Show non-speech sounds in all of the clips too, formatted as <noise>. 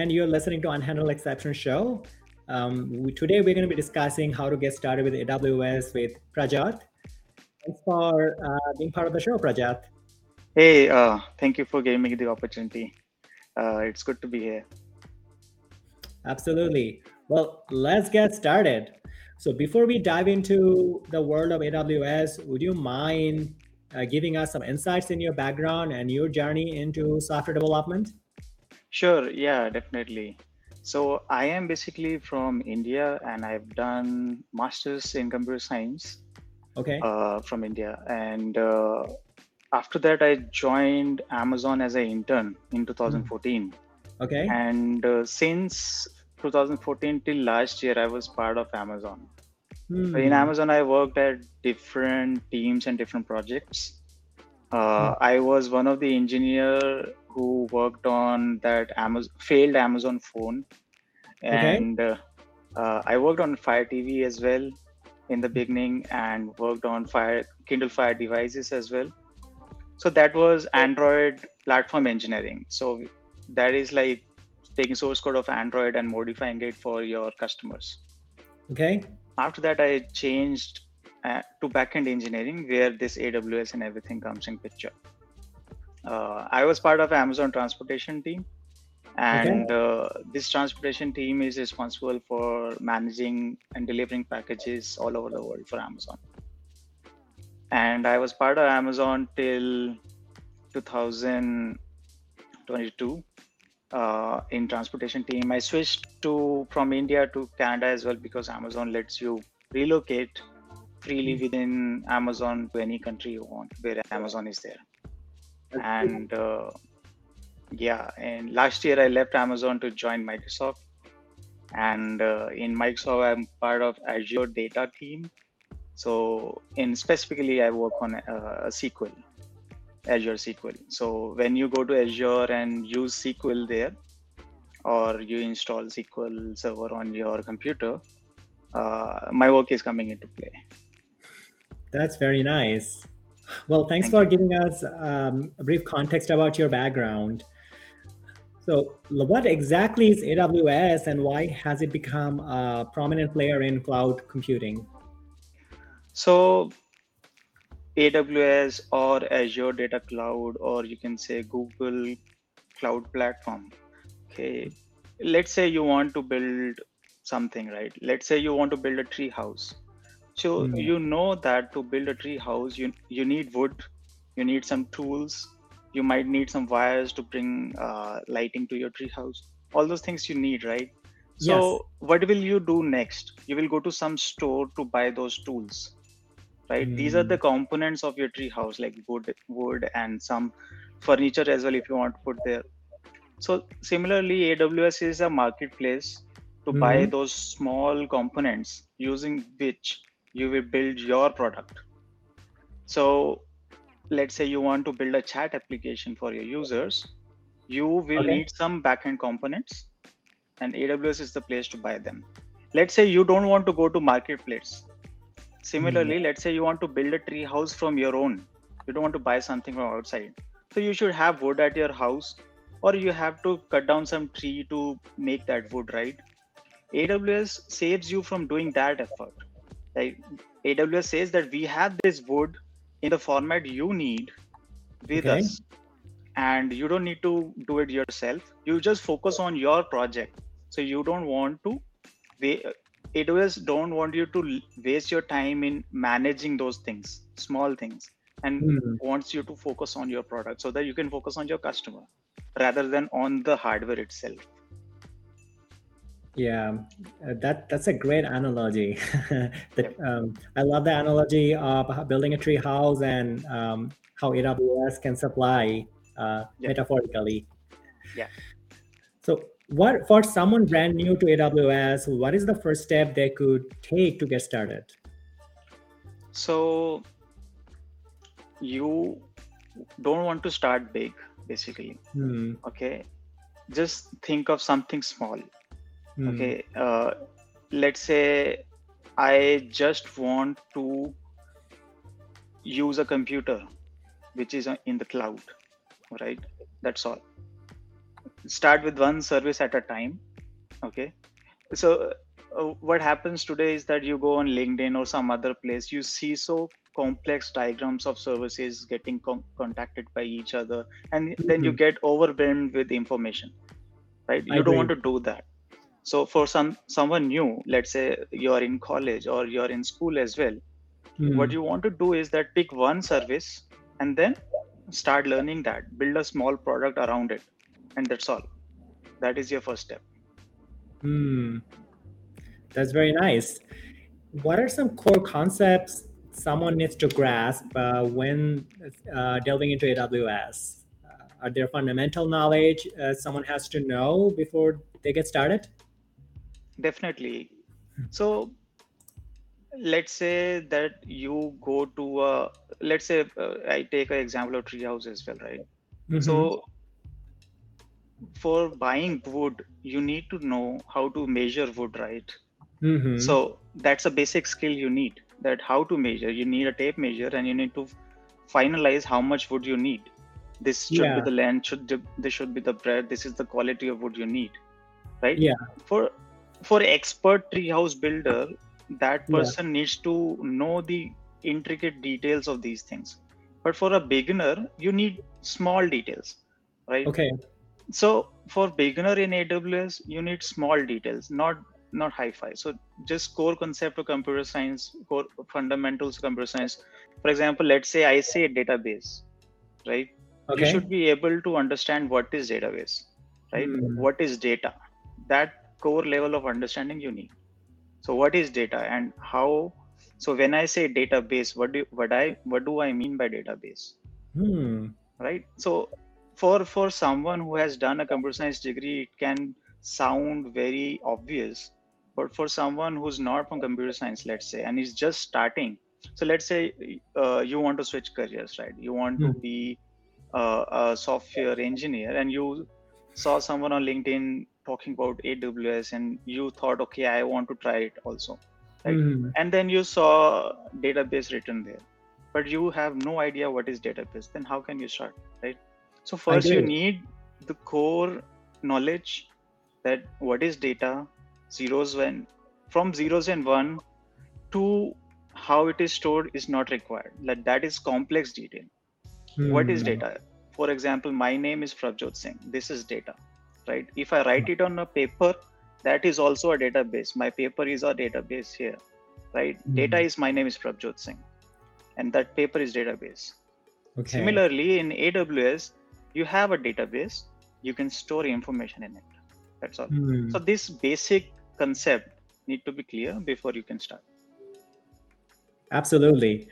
and you're listening to Unhandled Exception Show. Um, we, today, we're going to be discussing how to get started with AWS with Prabhjot. Thanks for uh, being part of the show, Prabhjot. Hey, uh, thank you for giving me the opportunity. Uh, it's good to be here. Absolutely. Well, let's get started. So, before we dive into the world of AWS, would you mind uh, giving us some insights in your background and your journey into software development? Sure, yeah, definitely. So I am basically from India and I've done masters in computer science Okay. uh, from India. And uh, after that, I joined Amazon as an intern in 2014. Okay. And uh, since 2014 till last year, I was part of Amazon. Hmm. In Amazon, I worked at different teams and different projects. Uh, I was one of the engineer who worked on that Amazon failed Amazon phone, and uh, uh, I worked on Fire TV as well in the beginning, and worked on Fire Kindle Fire devices as well. So that was Android platform engineering. So that is like taking source code of Android and modifying it for your customers Okay. after that i changed uh, to backend engineering where this aws and everything comes in picture uh, i was part of amazon transportation team and uh, this transportation team is responsible for managing and delivering packages all over the world for amazon and i was part of amazon till 2022 uh, in transportation team. I switched to from India to Canada as well because Amazon lets you relocate freely within Amazon to any country you want where Amazon is there. And uh, yeah, and last year I left Amazon to join Microsoft. And uh, in Microsoft, I'm part of Azure data team. So in specifically, I work on uh, SQL. Azure SQL. So when you go to Azure and use SQL there, or you install SQL Server on your computer, uh, my work is coming into play. That's very nice. Well, thanks Thank for you. giving us um, a brief context about your background. So, what exactly is AWS and why has it become a prominent player in cloud computing? So AWS or Azure Data Cloud, or you can say Google Cloud Platform. Okay, let's say you want to build something, right? Let's say you want to build a tree house. So Hmm. you know that to build a tree house, you you need wood, you need some tools, you might need some wires to bring uh, lighting to your tree house. All those things you need, right? So Yes. what will you do next? You will go to some store to buy those tools right these are Hmm. the components of your tree house like wood wood and some furniture as well if you want to put there so similarly aws is a marketplace to buy Mhm. those small components using which you will build your product. So let's say you want to build a chat application for your users you will Okay. need some backend components and aws is the place to buy them. Let's say you don't want to go to marketplace. Similarly hmm. let's say you want to build a tree house from your own. You don't want to buy something from outside. So you should have wood at your house or you have to cut down some tree to make that wood right? Aws saves you from doing that effort like aws says that we have this wood in the format you need with Okay. us. And you don't need to do it yourself. You just focus on your project. So you don't want to aws don't want you to waste your time in managing those things small things. And Hmm. wants you to focus on your product so that you can focus on your customer rather than on the hardware itself Yeah, uh, that that's a great analogy. <laughs> that, um, I love the analogy of building a tree house and um, how AWS can supply uh, Yeah. metaphorically. Yeah. So, what for someone brand new to AWS, what is the first step they could take to get started? so you don't want to start big basically Hmm. okay just think of something small Hmm. okay uh, let's say i just want to use a computer which is uh, in the cloud right that's all start with one service at a time okay so uh, what happens today is that you go on linkedin or some other place you see so complex diagrams of services getting con- contacted by each other and mm-hmm. then you mm-hmm. get overwhelmed with information right you don't want to do that so for some someone new let's say you're in college or you're in school as well mm. what you want to do is that pick one service and then start learning that. Build a small product around it and that's all. That is your first step. Hmm. That's very nice. What are some core concepts someone needs to grasp uh, when uh, delving into aws uh, are there fundamental knowledge uh, someone has to know before they get started definitely. So let's say that you go to a let's say uh, i take an example of treehouse as well right? Mm-hmm. so for buying wood you need to know how to measure wood right? Mm-hmm. so that's a basic skill you need that how to measure. You need a tape measure and you need to finalize how much wood you need. This should yeah. be the length should this should be the breadth this is the quality of wood you need right? Yeah. For for expert treehouse builder that person yeah. needs to know the intricate details of these things. But for a beginner you need small details right? Okay. So for beginner in aws you need small details not not hi-fi so just core concept of computer science core fundamentals of computer science. For example let's say i say database right? Okay. you should be able to understand what is database right? Mm. what is data? That core level of understanding you need. So what is data and how so when i say database what do what i what do i mean by database? Hmm. right? So for for someone who has done a computer science degree it can sound very obvious. But for someone who's not from computer science let's say and is just starting so let's say uh, you want to switch careers right? You want hmm. to be uh, a software engineer and you saw someone on linkedin talking about aws and you thought okay i want to try it also right? Mm. and then you saw database written there but you have no idea what is database then how can you start right? So first you need the core knowledge that what is data zeros when from zeros and one to how it is stored is not required. Like that is complex detail. Mm. what is hmm. data? For example my name is Prabhjot Singh. This is data right? If i write it on a paper that is also a database. My paper is a database here right? Mm-hmm. data is my name is Prabhjot Singh and that paper is database. Okay. similarly in aws you have a database. You can store information in it. That's all. Mm-hmm. so this basic concept need to be clear before you can start. Absolutely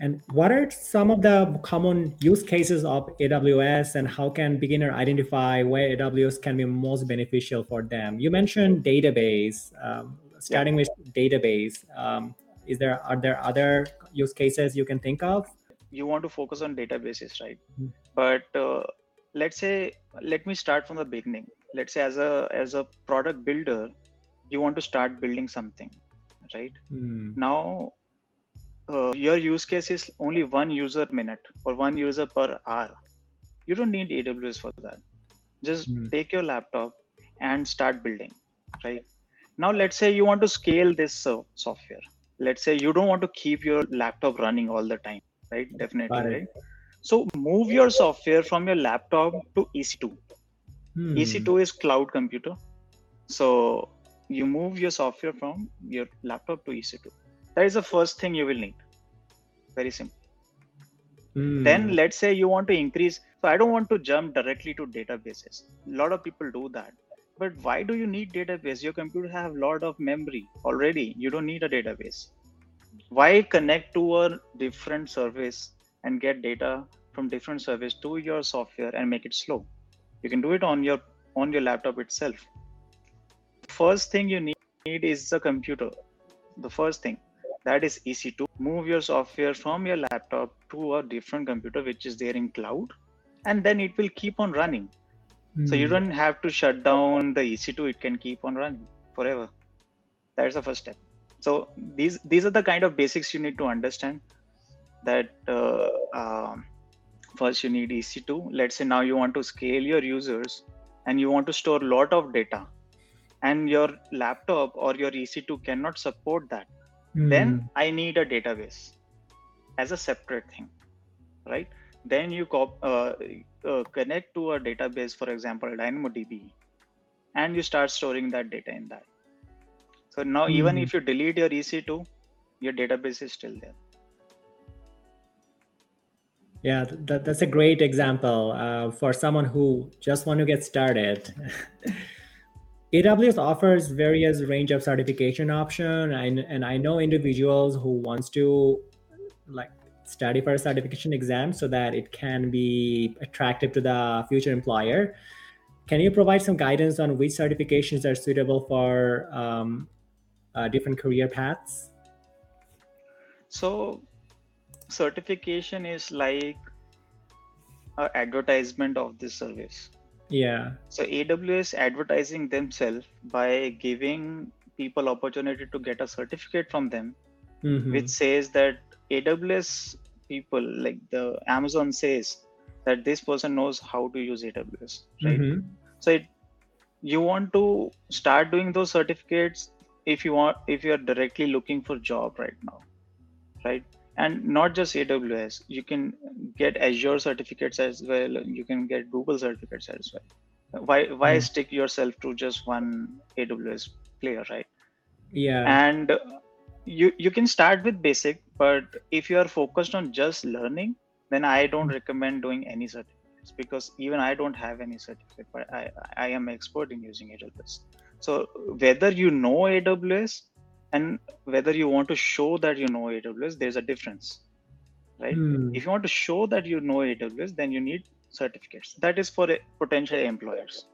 and what are some of the common use cases of AWS and how can beginner identify where AWS can be most beneficial for them? You mentioned database, um, starting with database. Um, is there are there other use cases you can think of? You want to focus on databases, right? Mm-hmm. But uh, let's say let me start from the beginning. Let's say as a as a product builder, you want to start building something, right? Mm. Now uh, your use case is only one user minute or one user per hour. You don't need aws for that. Just mm. take your laptop and start building right? Now let's say you want to scale this uh, software. Let's say you don't want to keep your laptop running all the time right? Definitely right. right so move your software from your laptop to ec2 hmm. ec2 is cloud computer. So you move your software from your laptop to ec2 that is the first thing you will need. Very simple. Mm. then let's say you want to increase so i don't want to jump directly to databases. A lot of people do that. But why do you need database? Your computer have a lot of memory already. You don't need a database. Why connect to a different service and get data from different service to your software and make it slow? You can do it on your on your laptop itself. First thing you need is a computer. The first thing that is ec2 move your software from your laptop to a different computer which is there in cloud and then it will keep on running mm. so you hmm. don't have to shut down the ec2 it can keep on running forever that's the first step so these these are the kind of basics you need to understand that uh, um, first you need ec2 let's say now you want to scale your users and you want to store a lot of data and your laptop or your ec2 cannot support that Hmm. then i need a database as a separate thing right then you cop- uh, uh, connect to a database for example dynamodb and you start storing that data in that so now even Hmm. if you delete your ec2 your database is still there Yeah, that, that's a great example uh, for someone who just want to get started. <laughs> AWS offers various range of certification option, and, and I know individuals who wants to like study for a certification exam so that it can be attractive to the future employer. Can you provide some guidance on which certifications are suitable for um, uh, different career paths? so certification is like a advertisement of this service Yeah. so aws advertising themselves by giving people opportunity to get a certificate from them Mhm. which says that aws people like the amazon says that this person knows how to use aws right Mhm. so it, you want to start doing those certificates if you want if you're directly looking for job right now right and not just aws you can get azure certificates as well. You can get google certificates as well. Why why Mm. stick yourself to just one aws player right? Yeah. and you you can start with basic but if you are focused on just learning then i don't recommend doing any certificates because even i don't have any certificate but i i am expert in using aws so whether you know aws and whether you want to show that you know aws there's a difference right? Hmm. if you want to show that you know aws then you need certificates. That is for potential employers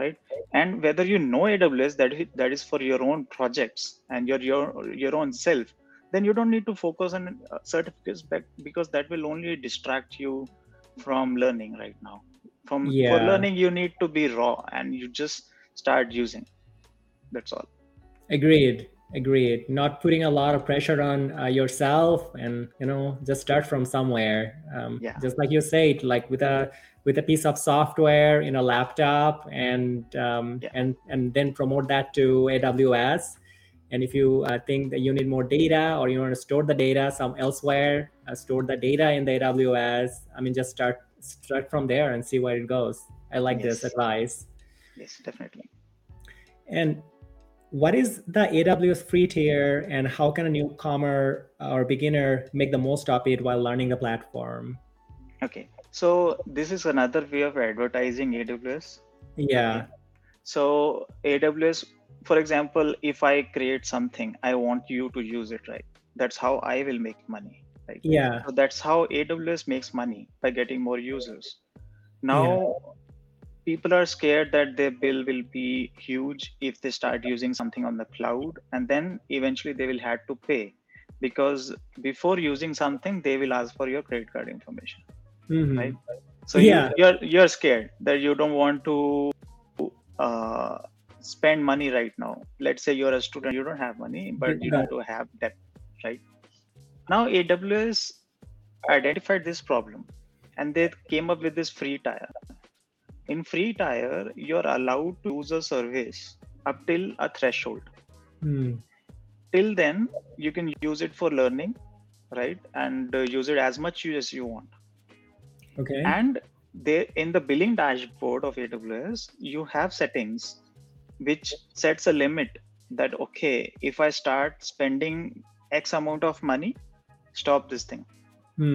right? And whether you know aws that is, that is for your own projects and your your your own self then you don't need to focus on uh, certificates back because that will only distract you from learning right now. From for learning you need to be raw and you just start using. That's all. Agreed. Agreed. Not putting a lot of pressure on uh, yourself, and you know, just start from somewhere. Um, Yeah. Just like you said, like with a with a piece of software in a laptop, and um, Yeah. and and then promote that to AWS. And if you uh, think that you need more data or you want to store the data some elsewhere, uh, store the data in the AWS. I mean, just start start from there and see where it goes. I like this advice. yes definitely And what is the AWS free tier, and how can a newcomer or beginner make the most of it while learning the platform? okay so this is another way of advertising aws Yeah. so aws for example if i create something i want you to use it right that's how i will make money right Yeah. so that's how aws makes money by getting more users now people are scared that their bill will be huge if they start using something on the cloud and then eventually they will have to pay because before using something they will ask for your credit card information Mhm. right so Yeah. you, you're you're scared that you don't want to uh, spend money right now let's say you're a student you don't have money but you Yeah. don't have debt right now aws identified this problem and they came up with this free tier in free tier you're allowed to use a service up till a threshold Hmm. till then you can use it for learning right and uh, use it as much as you want Okay. and they in the billing dashboard of aws you have settings which sets a limit that okay if i start spending x amount of money stop this thing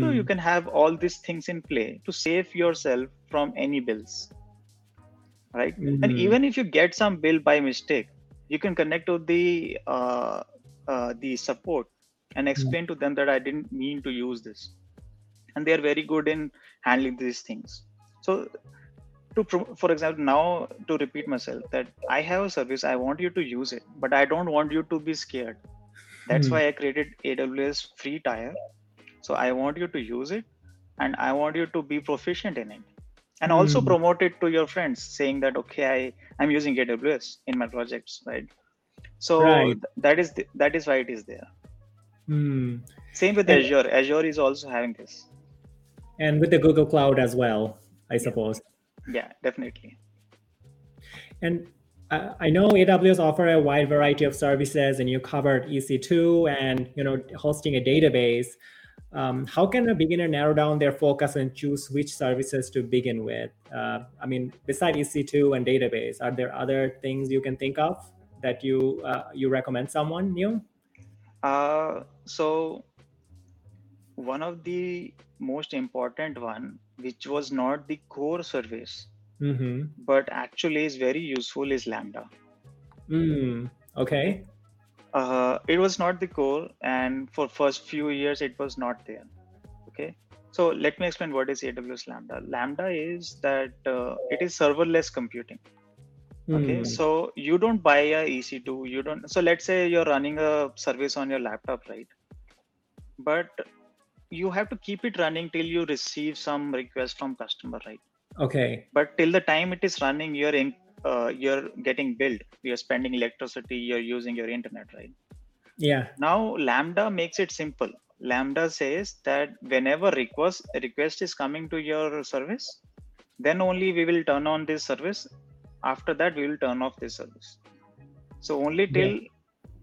so Hmm. you can have all these things in play to save yourself from any bills right? And Mhm. even if you get some bill by mistake you can connect to the uh, uh, the support and explain to them that i didn't mean to use this. And they are very good in handling these things. So to for example now to repeat myself that i have a service i want you to use it but i don't want you to be scared. That's Hmm. why i created aws free tier so i want you to use it and i want you to be proficient in it and also Hmm. promote it to your friends saying that okay i i'm using aws in my projects right so Right. th- that is the, that is why it is there Hmm. same with And- azure azure is also having this And with the Google Cloud as well, I suppose. yeah definitely And I know AWS offer a wide variety of services, and you covered EC2 and you know hosting a database. Um, how can a beginner narrow down their focus and choose which services to begin with? Uh, I mean, besides EC2 and database, are there other things you can think of that you uh, you recommend someone new? Uh, so one of the most important one, which was not the core service, Mm-hmm. but actually is very useful is Lambda. Mm, okay. Uh, it was not the core, and for first few years it was not there. Okay, so let me explain what is AWS Lambda. Lambda is that uh, it is serverless computing. Okay, Mm, so you don't buy a EC2. You don't. So let's say you're running a service on your laptop, right? But you have to keep it running till you receive some request from customer, right? okay. but till the time it is running you're in uh, you're getting billed. You're spending electricity you're using your internet right? Yeah. now lambda makes it simple. Lambda says that whenever request request is coming to your service then only we will turn on this service. After that we will turn off this service. So only Yeah. till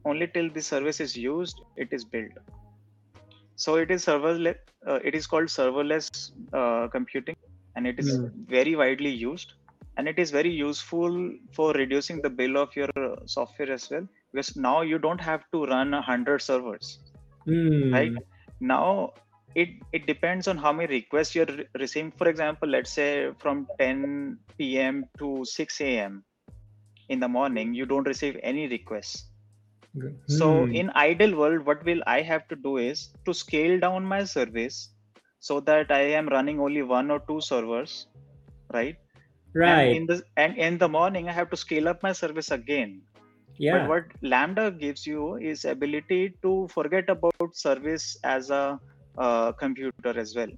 only till the service is used it is built so it is serverless uh, it is called serverless uh, computing and it is Mm. very widely used and it is very useful for reducing the bill of your uh, software as well because now you don't have to run a hundred servers Mm, right? Now it it depends on how many requests you're re- receiving. For example let's say from 10 p.m to 6 a.m in the morning you don't receive any requests. So Hmm. in ideal world what will i have to do is to scale down my service so that i am running only one or two servers right and right. in the and in the morning i have to scale up my service again Yeah. but what lambda gives you is ability to forget about service as a uh, computer as well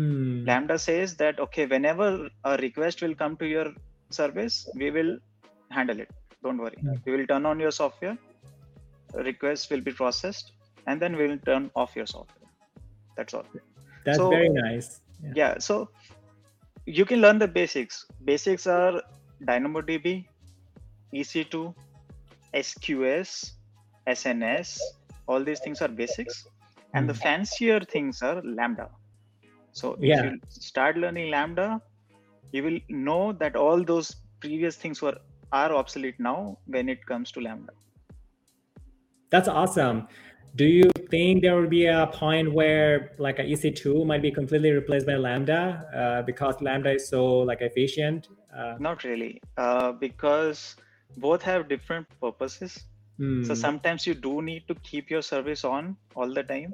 Hmm. lambda says that okay whenever a request will come to your service we will handle it don't worry Hmm. we will turn on your software request will be processed and then we will turn off your software that's all That's so- very nice. Yeah. yeah so you can learn the basics basics are dynamodb ec2 sqs sns all these things are basics and the Mm. fancier things are lambda so Yeah. if you start learning lambda you will know that all those previous things were are obsolete now when it comes to lambda That's awesome. Do you think there will be a point where like a EC2 might be completely replaced by Lambda uh, because Lambda is so like efficient? Uh, not really uh, because both have different purposes hmm, so sometimes you do need to keep your service on all the time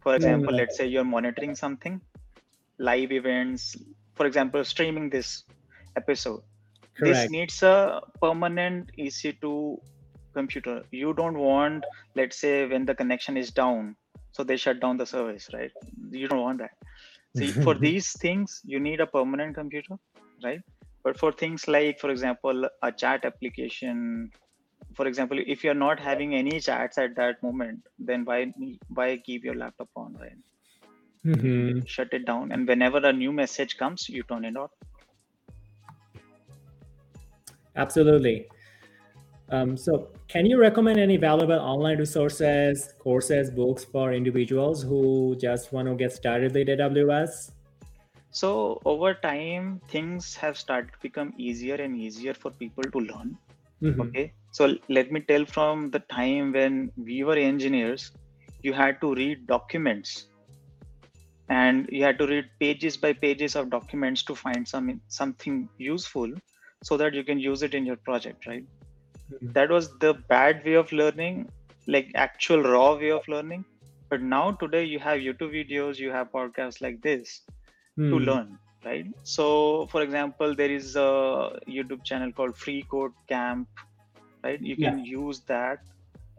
for example Mm. let's say you're monitoring something live events for example streaming this episode Correct. this needs a permanent ec2 computer. You don't want let's say when the connection is down so they shut down the service right? You don't want that. See for <laughs> these things you need a permanent computer right? But for things like for example a chat application for example if you're not having any chats at that moment then why why keep your laptop on right? Mhm. shut it down and whenever a new message comes you turn it off. Absolutely. Um, so, can you recommend any valuable online resources, courses, books for individuals who just want to get started with AWS? so over time things have started to become easier and easier for people to learn Mhm. okay so let me tell from the time when we were engineers you had to read documents and you had to read pages by pages of documents to find some something useful so that you can use it in your project right. That was the bad way of learning like actual raw way of learning. But now today you have youtube videos you have podcasts like this to Hmm. learn right? So for example there is a youtube channel called free code camp right? You can use that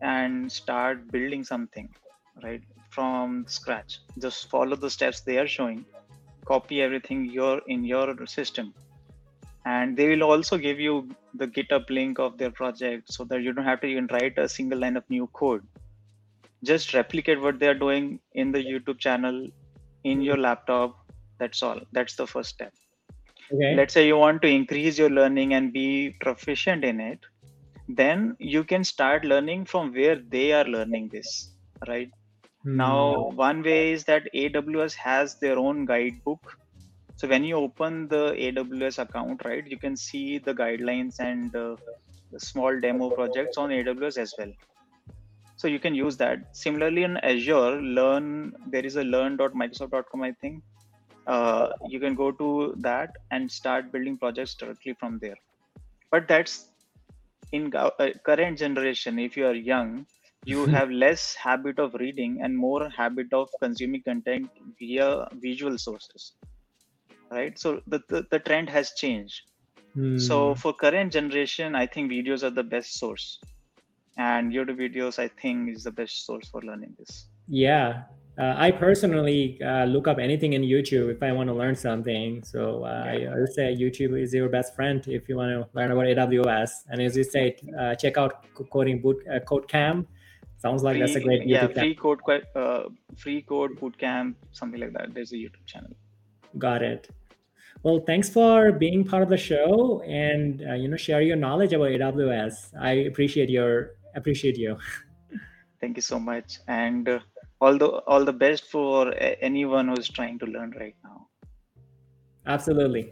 and start building something right from scratch. Just follow the steps they are showing. Copy everything your in your system and they will also give you the github link of their project so that you don't have to even write a single line of new code. Just replicate what they are doing in the youtube channel in your laptop. That's all. That's the first step. Okay. let's say you want to increase your learning and be proficient in it then you can start learning from where they are learning this right? Hmm. now one way is that aws has their own guidebook so when you open the aws account right you can see the guidelines and uh, the small demo projects on aws as well. So you can use that. Similarly in azure learn there is a learn.microsoft.com i think. Uh, you can go to that and start building projects directly from there. But that's in uh, current generation. If you are young you <laughs> have less habit of reading and more habit of consuming content via visual sources right? So the, the, the trend has changed. Hmm. so for current generation i think videos are the best source. And youtube videos i think is the best source for learning this. Yeah, uh, I personally uh, look up anything in YouTube if I want to learn something. So uh, I, I would say YouTube is your best friend if you want to learn about AWS. And as you said, uh, check out Coding Boot uh, Code Camp. Sounds like that's a Free- great yeah YouTube free code uh, free code bootcamp something like that. There's a youtube channel Got it. Well, thanks for being part of the show and uh, you know share your knowledge about AWS. I appreciate your appreciate you. <laughs> thank you so much and uh, all the all the best for a- anyone who's trying to learn right now Absolutely.